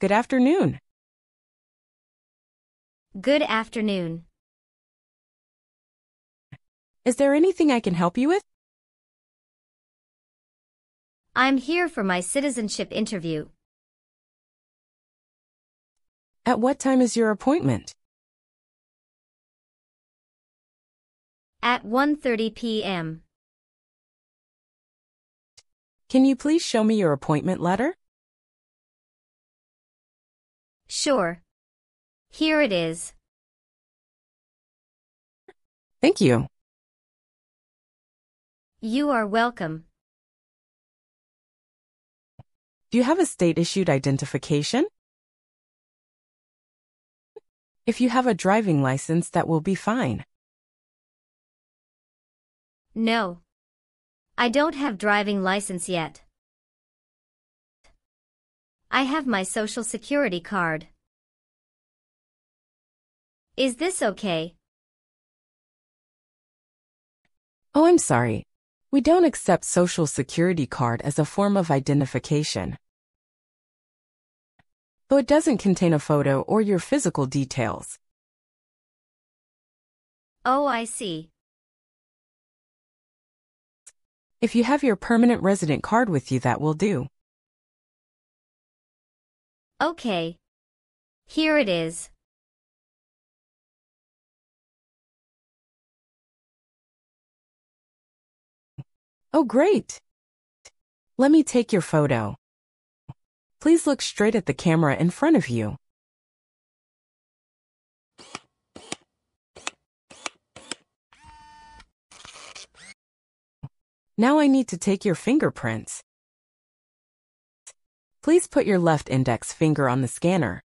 Good afternoon. Good afternoon. Is there anything I can help you with? I'm here for my citizenship interview. At what time is your appointment? At 1:30 p.m. Can you please show me your appointment letter? Sure. Here it is. Thank you. You are welcome. Do you have a state-issued identification? If you have a driving license, that will be fine. No. I don't have driving license yet. I have my social security card. Is this okay? Oh, I'm sorry. We don't accept social security card as a form of identification. Though it doesn't contain a photo or your physical details. Oh, I see. If you have your permanent resident card with you, that will do. Okay. Here it is. Oh, great! Let me take your photo. Please look straight at the camera in front of you. Now I need to take your fingerprints. Please put your left index finger on the scanner.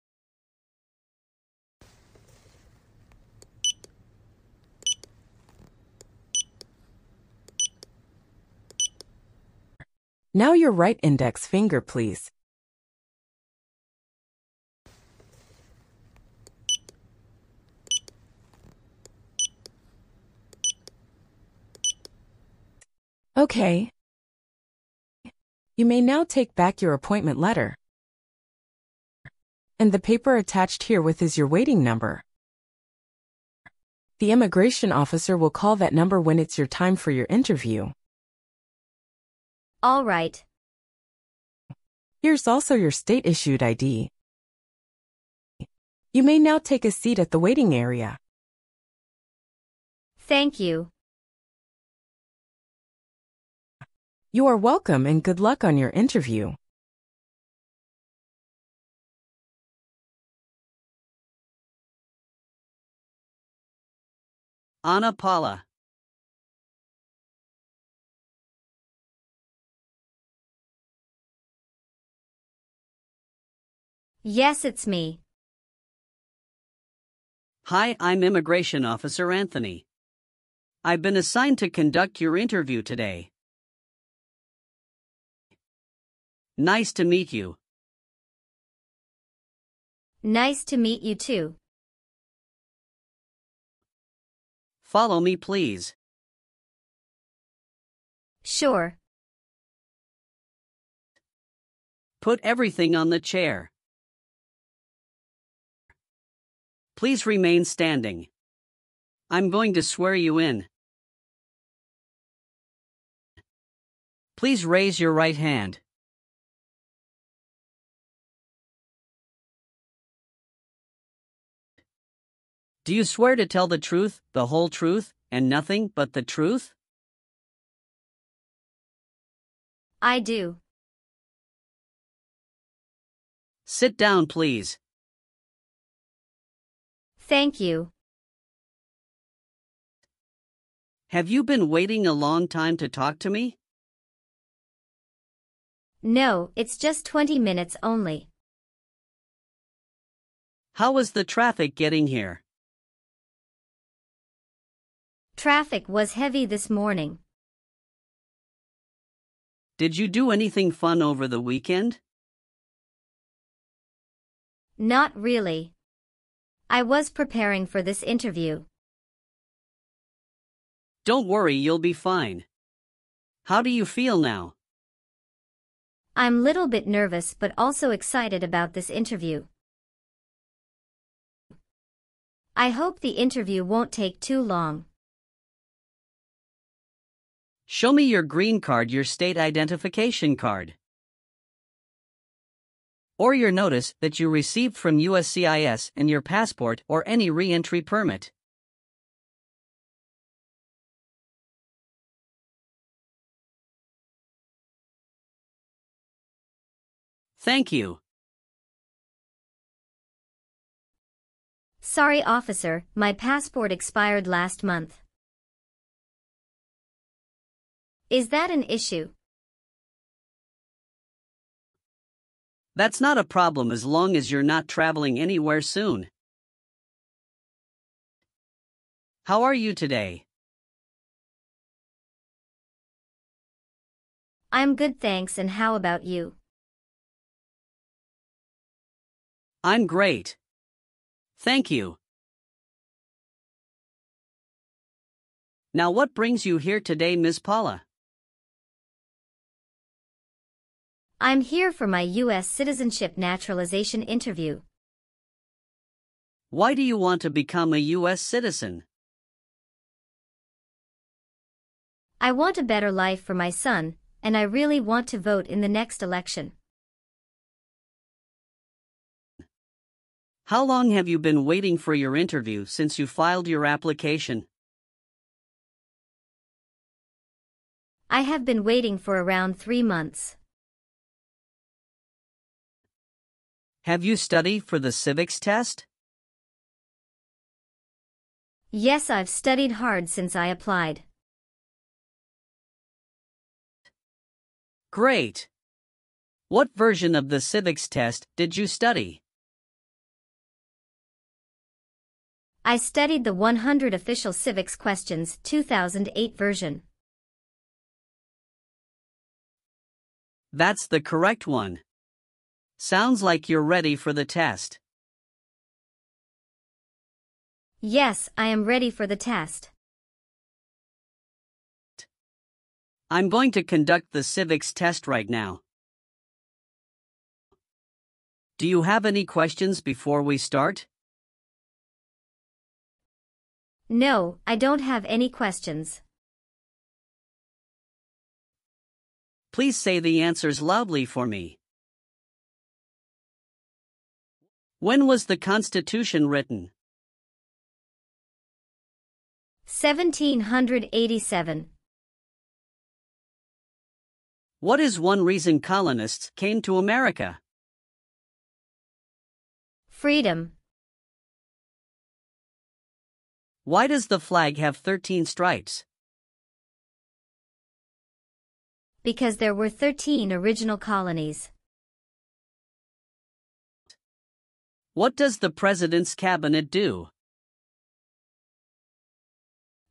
Now your right index finger, please. Okay. You may now take back your appointment letter. And the paper attached here with is your waiting number. The immigration officer will call that number when it's your time for your interview. All right. Here's also your state-issued ID. You may now take a seat at the waiting area. Thank you. You are welcome and good luck on your interview. Ana Paula. Yes, it's me. Hi, I'm Immigration Officer Anthony. I've been assigned to conduct your interview today. Nice to meet you. Nice to meet you too. Follow me, please. Sure. Put everything on the chair. Please remain standing. I'm going to swear you in. Please raise your right hand. Do you swear to tell the truth, the whole truth, and nothing but the truth? I do. Sit down, please. Thank you. Have you been waiting a long time to talk to me? No, it's just 20 minutes only. How was the traffic getting here? Traffic was heavy this morning. Did you do anything fun over the weekend? Not really. I was preparing for this interview. Don't worry, you'll be fine. How do you feel now? I'm a little bit nervous but also excited about this interview. I hope the interview won't take too long. Show me your green card, your state identification card. Or your notice that you received from USCIS and your passport or any re entry permit. Thank you. Sorry, officer, my passport expired last month. Is that an issue? That's not a problem as long as you're not traveling anywhere soon. How are you today? I'm good, thanks, and how about you? I'm great. Thank you. Now, what brings you here today, Miss Paula? I'm here for my U.S. citizenship naturalization interview. Why do you want to become a U.S. citizen? I want a better life for my son, and I really want to vote in the next election. How long have you been waiting for your interview since you filed your application? I have been waiting for around three months. Have you studied for the civics test? Yes, I've studied hard since I applied. Great. What version of the civics test did you study? I studied the 100 Official Civics Questions 2008 version. That's the correct one. Sounds like you're ready for the test. Yes, I am ready for the test. I'm going to conduct the civics test right now. Do you have any questions before we start? No, I don't have any questions. Please say the answers loudly for me. When was the Constitution written? 1787. What is one reason colonists came to America? Freedom. Why does the flag have 13 stripes? Because there were 13 original colonies. What does the President's Cabinet do?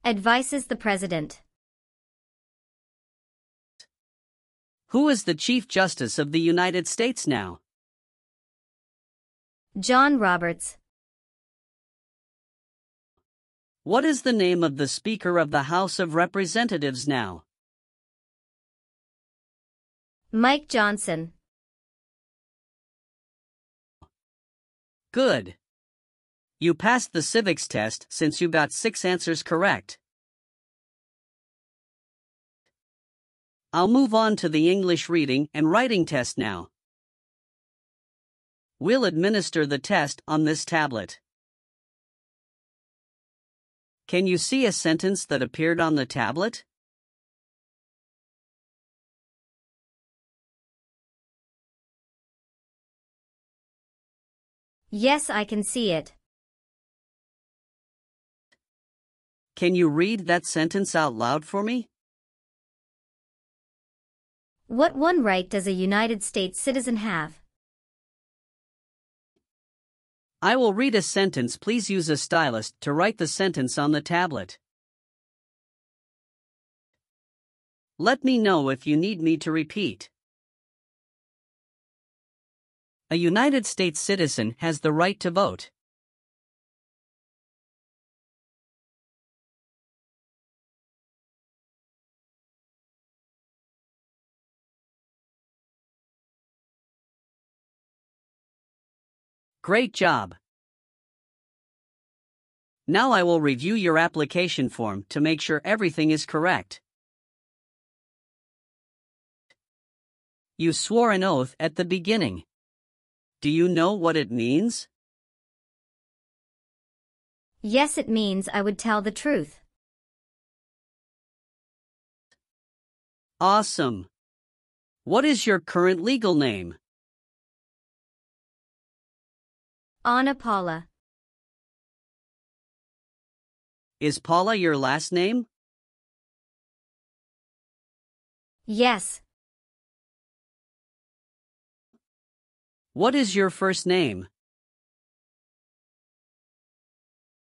Advises the President. Who is the Chief Justice of the United States now? John Roberts. What is the name of the Speaker of the House of Representatives now? Mike Johnson. Good. You passed the civics test since you got six answers correct. I'll move on to the English reading and writing test now. We'll administer the test on this tablet. Can you see a sentence that appeared on the tablet? Yes, I can see it. Can you read that sentence out loud for me? What one right does a United States citizen have? I will read a sentence. Please use a stylus to write the sentence on the tablet. Let me know if you need me to repeat. A United States citizen has the right to vote. Great job! Now I will review your application form to make sure everything is correct. You swore an oath at the beginning. Do you know what it means? Yes, it means I would tell the truth. Awesome. What is your current legal name? Anna Paula. Is Paula your last name? Yes. What is your first name?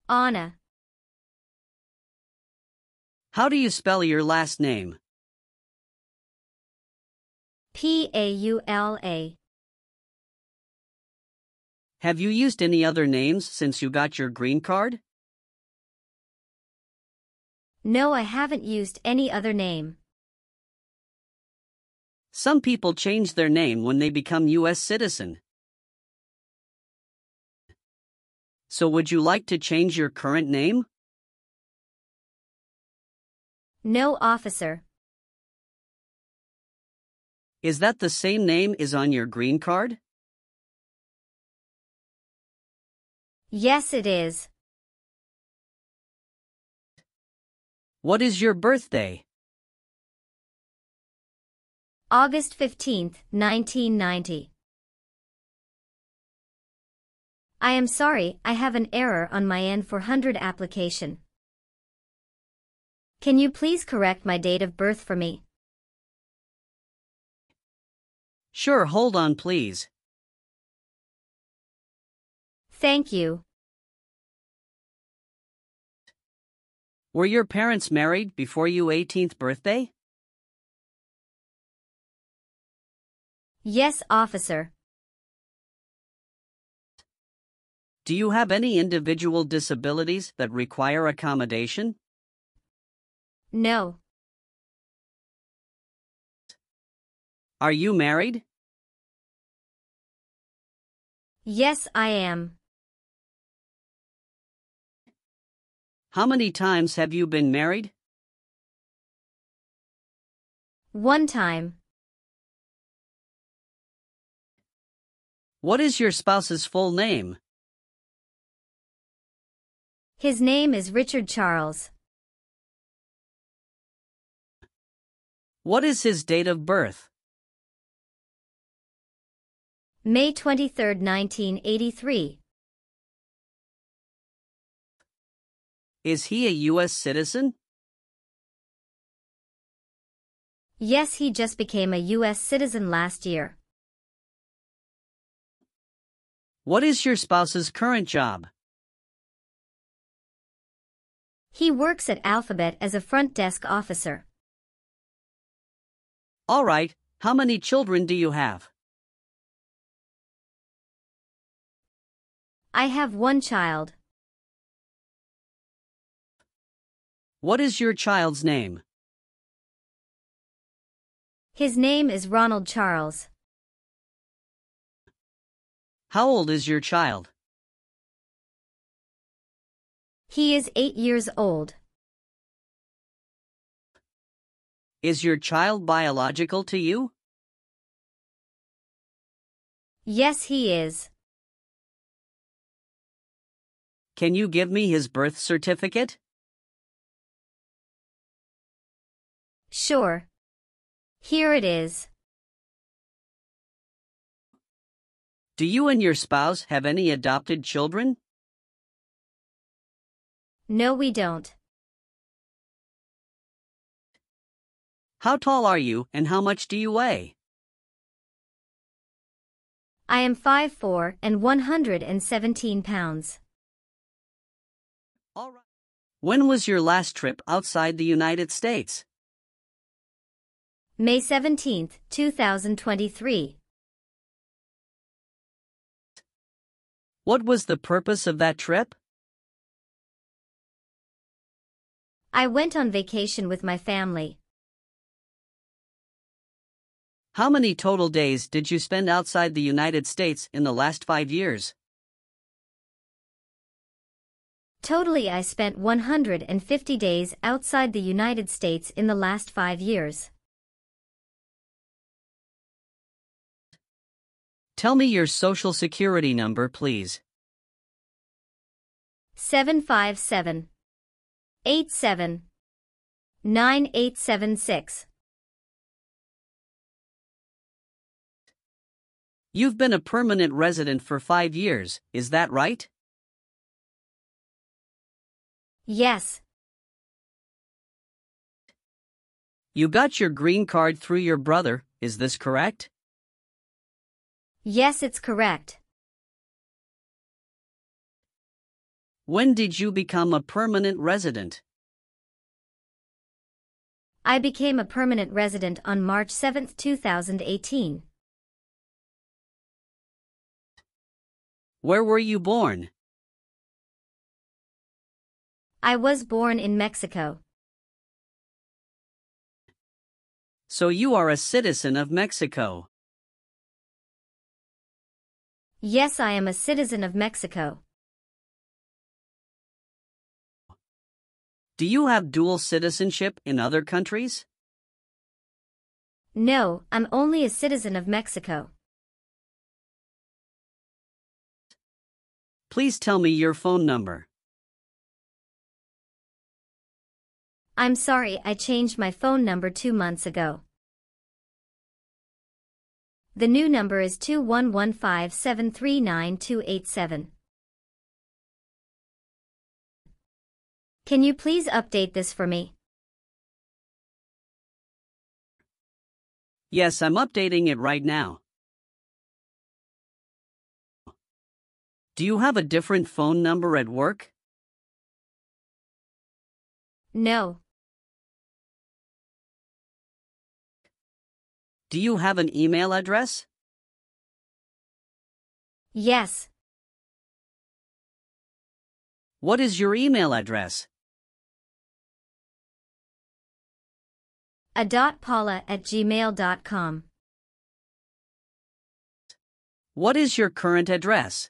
Anna. How do you spell your last name? P A U L A. Have you used any other names since you got your green card? No, I haven't used any other name. Some people change their name when they become U.S. citizen. So would you like to change your current name? No, officer. Is that the same name is on your green card? Yes, it is. What is your birthday? August 15th, 1990. I am sorry, I have an error on my N400 application. Can you please correct my date of birth for me? Sure, hold on please. Thank you. Were your parents married before your 18th birthday? Yes, officer. Do you have any individual disabilities that require accommodation? No. Are you married? Yes, I am. How many times have you been married? One time. What is your spouse's full name? His name is Richard Charles. What is his date of birth? May 23, 1983. Is he a U.S. citizen? Yes, he just became a U.S. citizen last year. What is your spouse's current job? He works at Alphabet as a front desk officer. All right, how many children do you have? I have one child. What is your child's name? His name is Ronald Charles. How old is your child? He is eight years old. Is your child biological to you? Yes, he is. Can you give me his birth certificate? Sure. Here it is. Do you and your spouse have any adopted children? No, we don't. How tall are you and how much do you weigh? I am 5'4 and 117 pounds. All right. When was your last trip outside the United States? May 17, 2023. What was the purpose of that trip? I went on vacation with my family. How many total days did you spend outside the United States in the last five years? Totally I spent 150 days outside the United States in the last five years. Tell me your social security number, please. 757 87 9876. You've been a permanent resident for five years, is that right? Yes, You got your green card through your brother, is this correct? Yes, it's correct. When did you become a permanent resident? I became a permanent resident on March 7, 2018. Where were you born? I was born in Mexico. So you are a citizen of Mexico. Yes, I am a citizen of Mexico. Do you have dual citizenship in other countries? No, I'm only a citizen of Mexico. Please tell me your phone number. I'm sorry, I changed my phone number two months ago. The new number is 2115739287. Can you please update this for me? Yes, I'm updating it right now. Do you have a different phone number at work? No. Do you have an email address? Yes. What is your email address? A dot paula at gmail.com. What is your current address?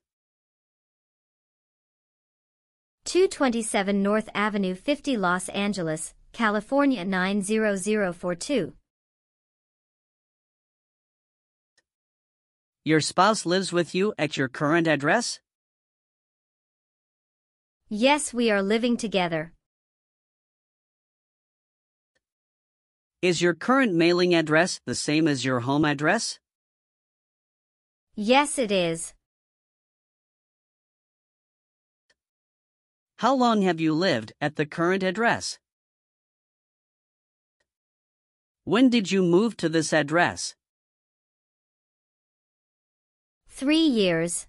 227 North Avenue 50 Los Angeles, California 90042. Your spouse lives with you at your current address? Yes, we are living together. Is your current mailing address the same as your home address? Yes, it is. How long have you lived at the current address? When did you move to this address? Three years.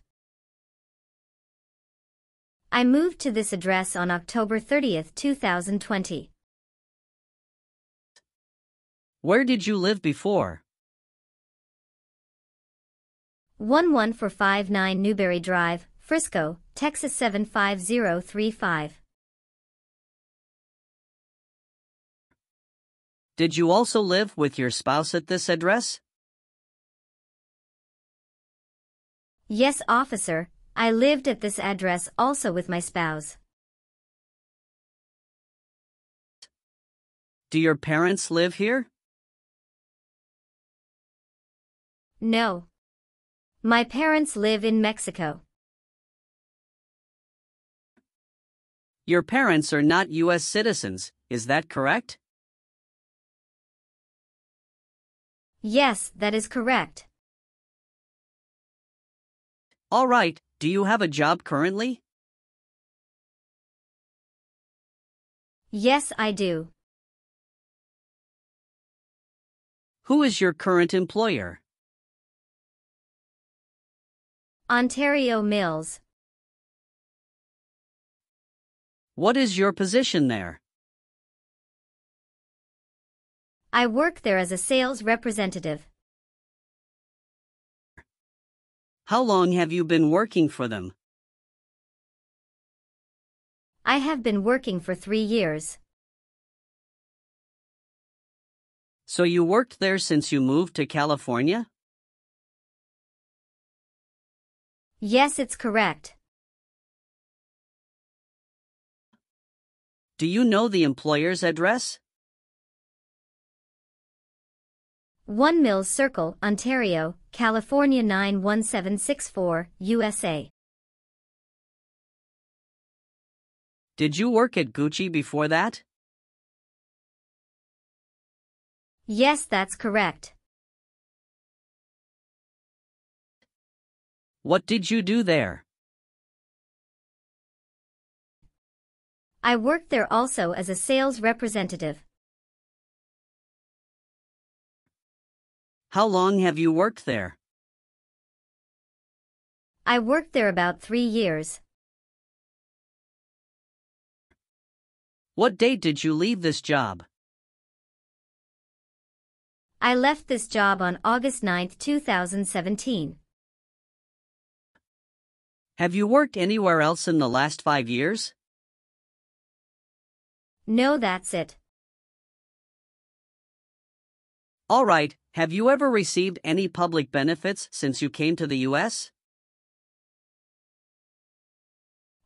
I moved to this address on October 30th, 2020. Where did you live before? 11459 Newberry Drive, Frisco, Texas 75035. Did you also live with your spouse at this address? Yes, officer, I lived at this address also with my spouse. Do your parents live here? No. My parents live in Mexico. Your parents are not U.S. citizens, is that correct? Yes, that is correct. All right, do you have a job currently? Yes, I do. Who is your current employer? Ontario Mills. What is your position there? I work there as a sales representative. How long have you been working for them? I have been working for three years. So you worked there since you moved to California? Yes, it's correct. Do you know the employer's address? 1 Mills Circle, Ontario, California 91764, USA. Did you work at Gucci before that? Yes, that's correct. What did you do there? I worked there also as a sales representative. How long have you worked there? I worked there about three years. What date did you leave this job? I left this job on August 9, 2017. Have you worked anywhere else in the last five years? No, that's it. All right, have you ever received any public benefits since you came to the U.S.?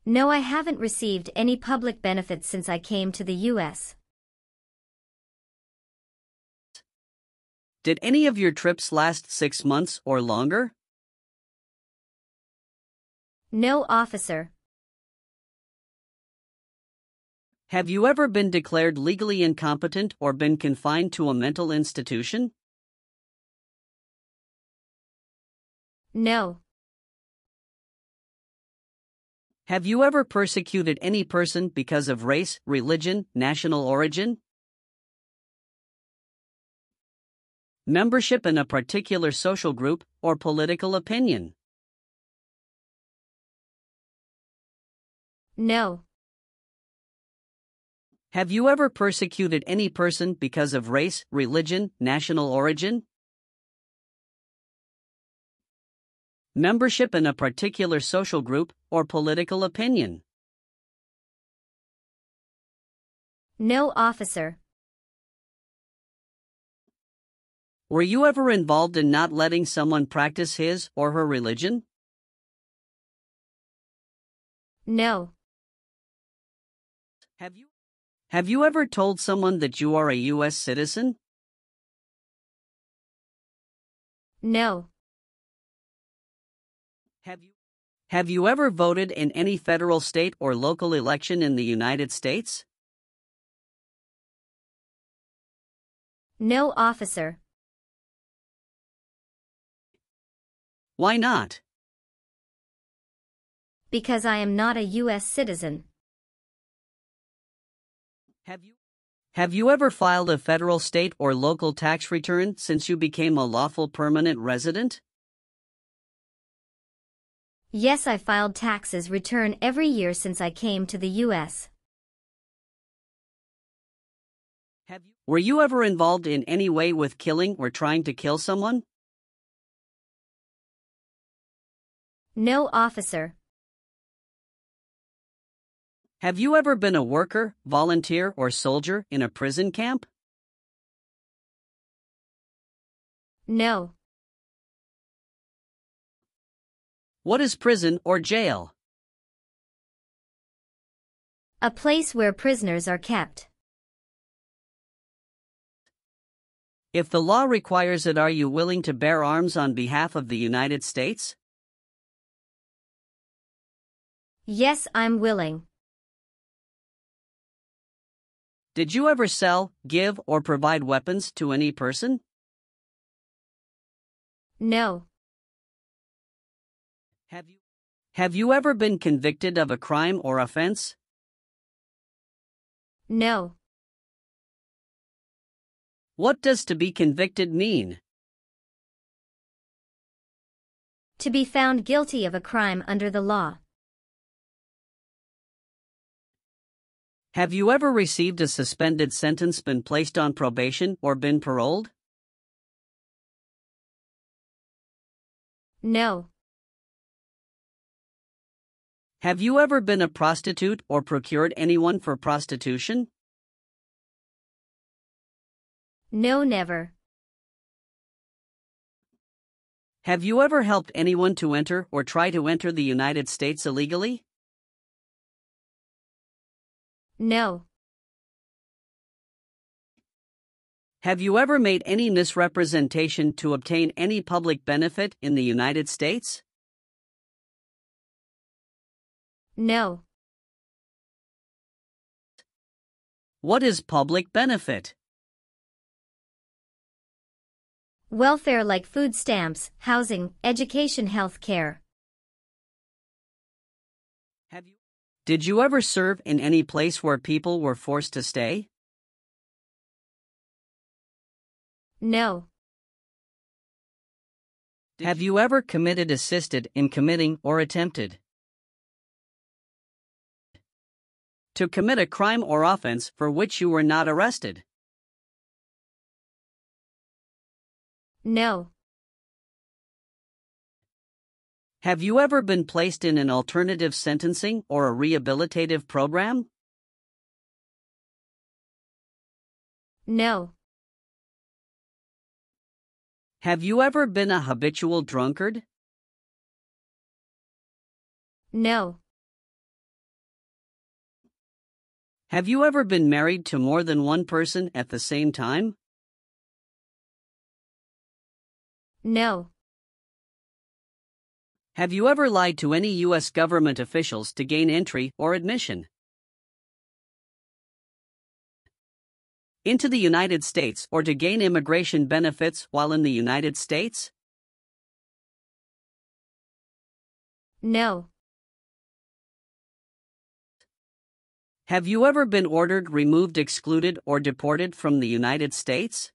No, I haven't received any public benefits since I came to the U.S. Did any of your trips last six months or longer? No, officer. Have you ever been declared legally incompetent or been confined to a mental institution? No. Have you ever persecuted any person because of race, religion, national origin? Membership in a particular social group or political opinion? No. Have you ever persecuted any person because of race, religion, national origin? Membership in a particular social group or political opinion? No, officer. Were you ever involved in not letting someone practice his or her religion? No. Have you Have you ever told someone that you are a US citizen? No. Have you Have you ever voted in any federal, state, or local election in the United States? No, officer. Why not? Because I am not a U.S. citizen. Have you Have you ever filed a federal, state, or local tax return since you became a lawful permanent resident? Yes, I filed taxes return every year since I came to the U.S. Have you Were you ever involved in any way with killing or trying to kill someone? No, officer. Have you ever been a worker, volunteer, or soldier in a prison camp? No. What is prison or jail? A place where prisoners are kept. If the law requires it, are you willing to bear arms on behalf of the United States? Yes, I'm willing. Did you ever sell, give, or provide weapons to any person? No. Have you Have you ever been convicted of a crime or offense? No. What does to be convicted mean? To be found guilty of a crime under the law. Have you ever received a suspended sentence, been placed on probation, or been paroled? No. Have you ever been a prostitute or procured anyone for prostitution? No, never. Have you ever helped anyone to enter or try to enter the United States illegally? No. Have you ever made any misrepresentation to obtain any public benefit in the United States? No. What is public benefit? Welfare like food stamps, housing, education, health care. Did you ever serve in any place where people were forced to stay? No. Have you ever committed assisted in committing or attempted to commit a crime or offense for which you were not arrested? No. Have you ever been placed in an alternative sentencing or a rehabilitative program? No. Have you ever been a habitual drunkard? No. Have you ever been married to more than one person at the same time? No. Have you ever lied to any U.S. government officials to gain entry or admission into the United States or to gain immigration benefits while in the United States? No. Have you ever been ordered, removed, excluded, or deported from the United States?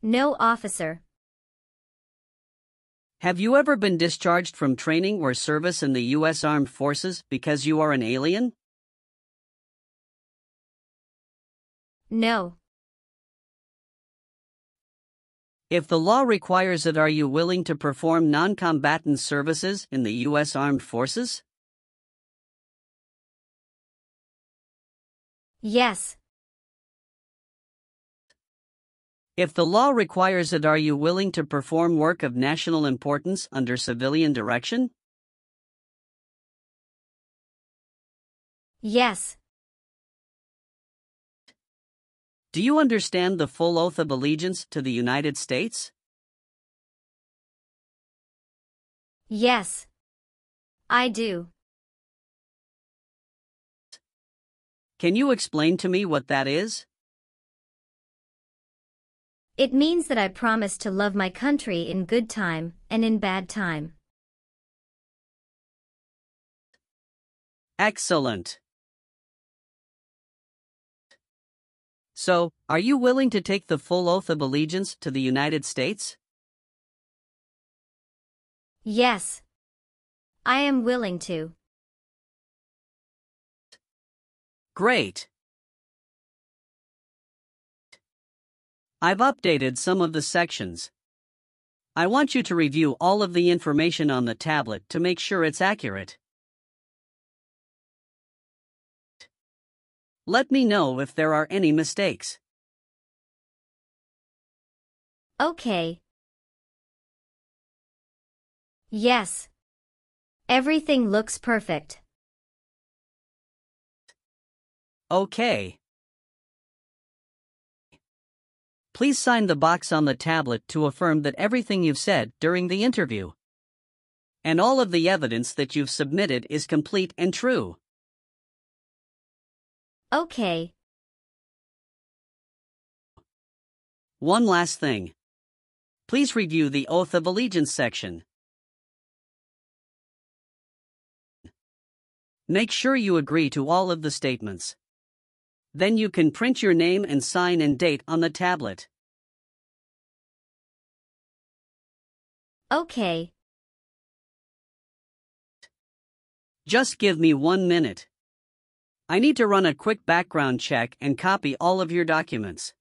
No, officer. Have you ever been discharged from training or service in the U.S. Armed Forces because you are an alien? No. If the law requires it, are you willing to perform non combatant services in the U.S. Armed Forces? Yes. If the law requires it, are you willing to perform work of national importance under civilian direction? Yes. Do you understand the full oath of allegiance to the United States? Yes. I do. Can you explain to me what that is? It means that I promise to love my country in good time and in bad time. Excellent. So, are you willing to take the full oath of allegiance to the United States? Yes. I am willing to. Great. I've updated some of the sections. I want you to review all of the information on the tablet to make sure it's accurate. Let me know if there are any mistakes. Okay. Yes. Everything looks perfect. Okay. Please sign the box on the tablet to affirm that everything you've said during the interview and all of the evidence that you've submitted is complete and true. Okay. One last thing. Please review the Oath of Allegiance section. Make sure you agree to all of the statements. Then you can print your name and sign and date on the tablet. Okay. Just give me one minute. I need to run a quick background check and copy all of your documents.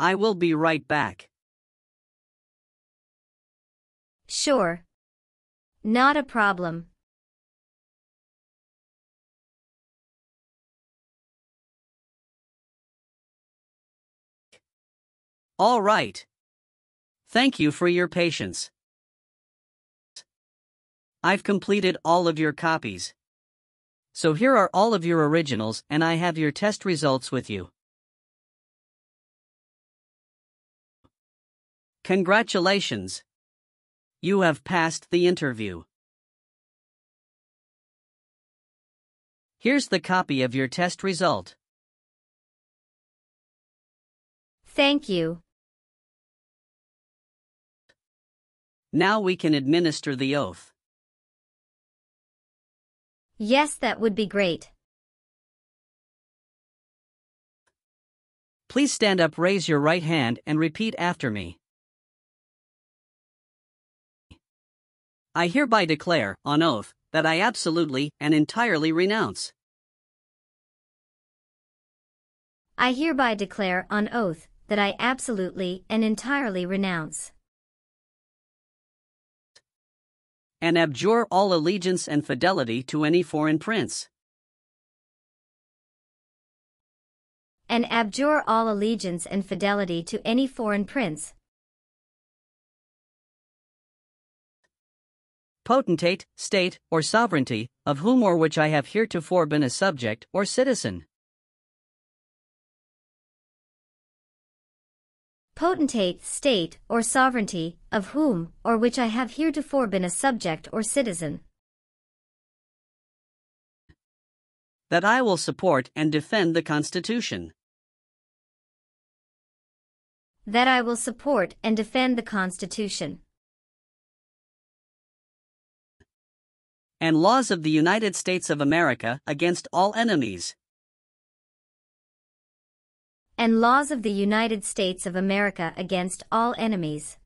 I will be right back. Sure. Not a problem. All right. Thank you for your patience. I've completed all of your copies. So here are all of your originals and I have your test results with you. Congratulations! You have passed the interview. Here's the copy of your test result. Thank you. Now we can administer the oath. Yes, that would be great. Please stand up, raise your right hand, and repeat after me. I hereby declare, on oath, that I absolutely and entirely renounce. I hereby declare on oath that I absolutely and entirely renounce and abjure all allegiance and fidelity to any foreign prince. and abjure all allegiance and fidelity to any foreign prince, potentate, state, or sovereignty, of whom or which I have heretofore been a subject or citizen. Potentate, state, or sovereignty, of whom or which I have heretofore been a subject or citizen, That I will support and defend the Constitution. that I will support and defend the Constitution and laws of the United States of America against all enemies. And laws of the United States of America against all enemies,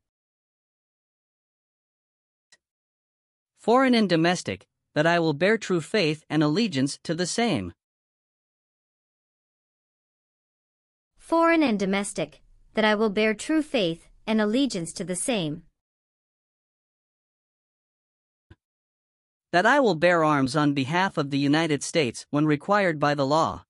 foreign and domestic, that I will bear true faith and allegiance to the same, foreign and domestic, that I will bear true faith and allegiance to the same, that I will bear arms on behalf of the United States when required by the law,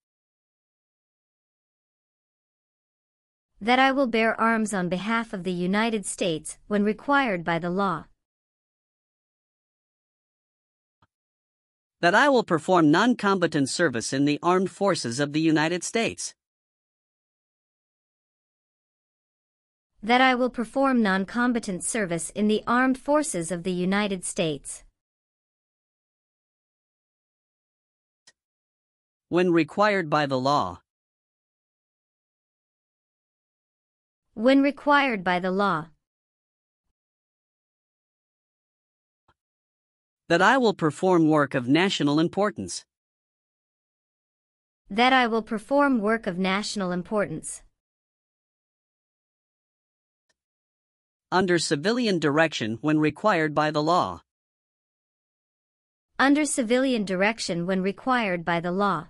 that I will bear arms on behalf of the United States when required by the law, that I will perform non combatant service in the armed forces of the United States, that I will perform non-combatant service in the armed forces of the United States, when required by the law, when required by the law, that I will perform work of national importance, that I will perform work of national importance, under civilian direction when required by the law, under civilian direction when required by the law,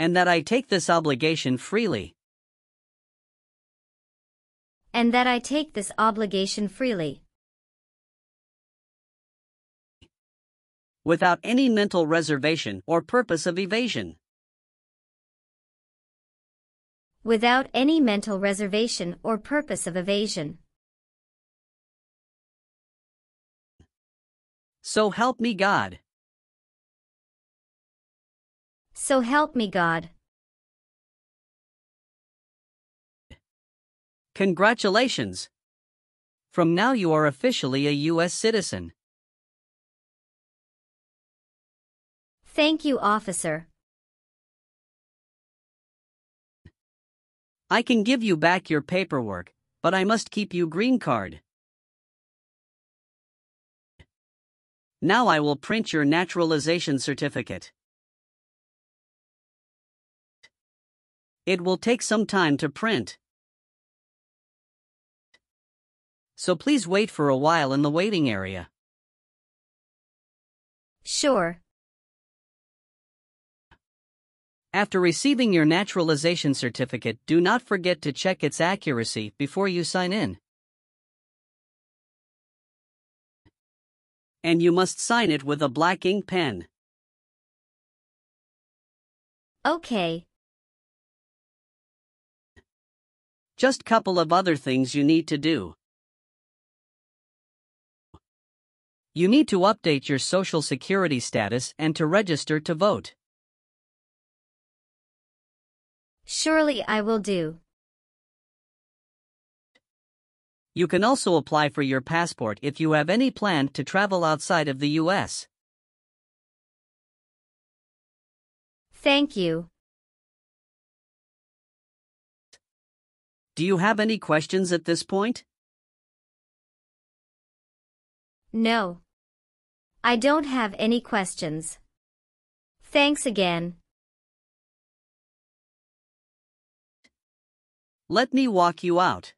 and that I take this obligation freely, and that I take this obligation freely, without any mental reservation or purpose of evasion, without any mental reservation or purpose of evasion. so help me God. So help me God. Congratulations! From now you are officially a U.S. citizen. Thank you, officer. I can give you back your paperwork, but I must keep you green card. Now I will print your naturalization certificate. It will take some time to print. So please wait for a while in the waiting area. Sure. After receiving your naturalization certificate, do not forget to check its accuracy before you sign in. And you must sign it with a black ink pen. Okay. Just couple of other things you need to do. You need to update your social security status and to register to vote. Surely I will do. You can also apply for your passport if you have any plan to travel outside of the U.S. Thank you. Do you have any questions at this point? No. I don't have any questions. Thanks again. Let me walk you out.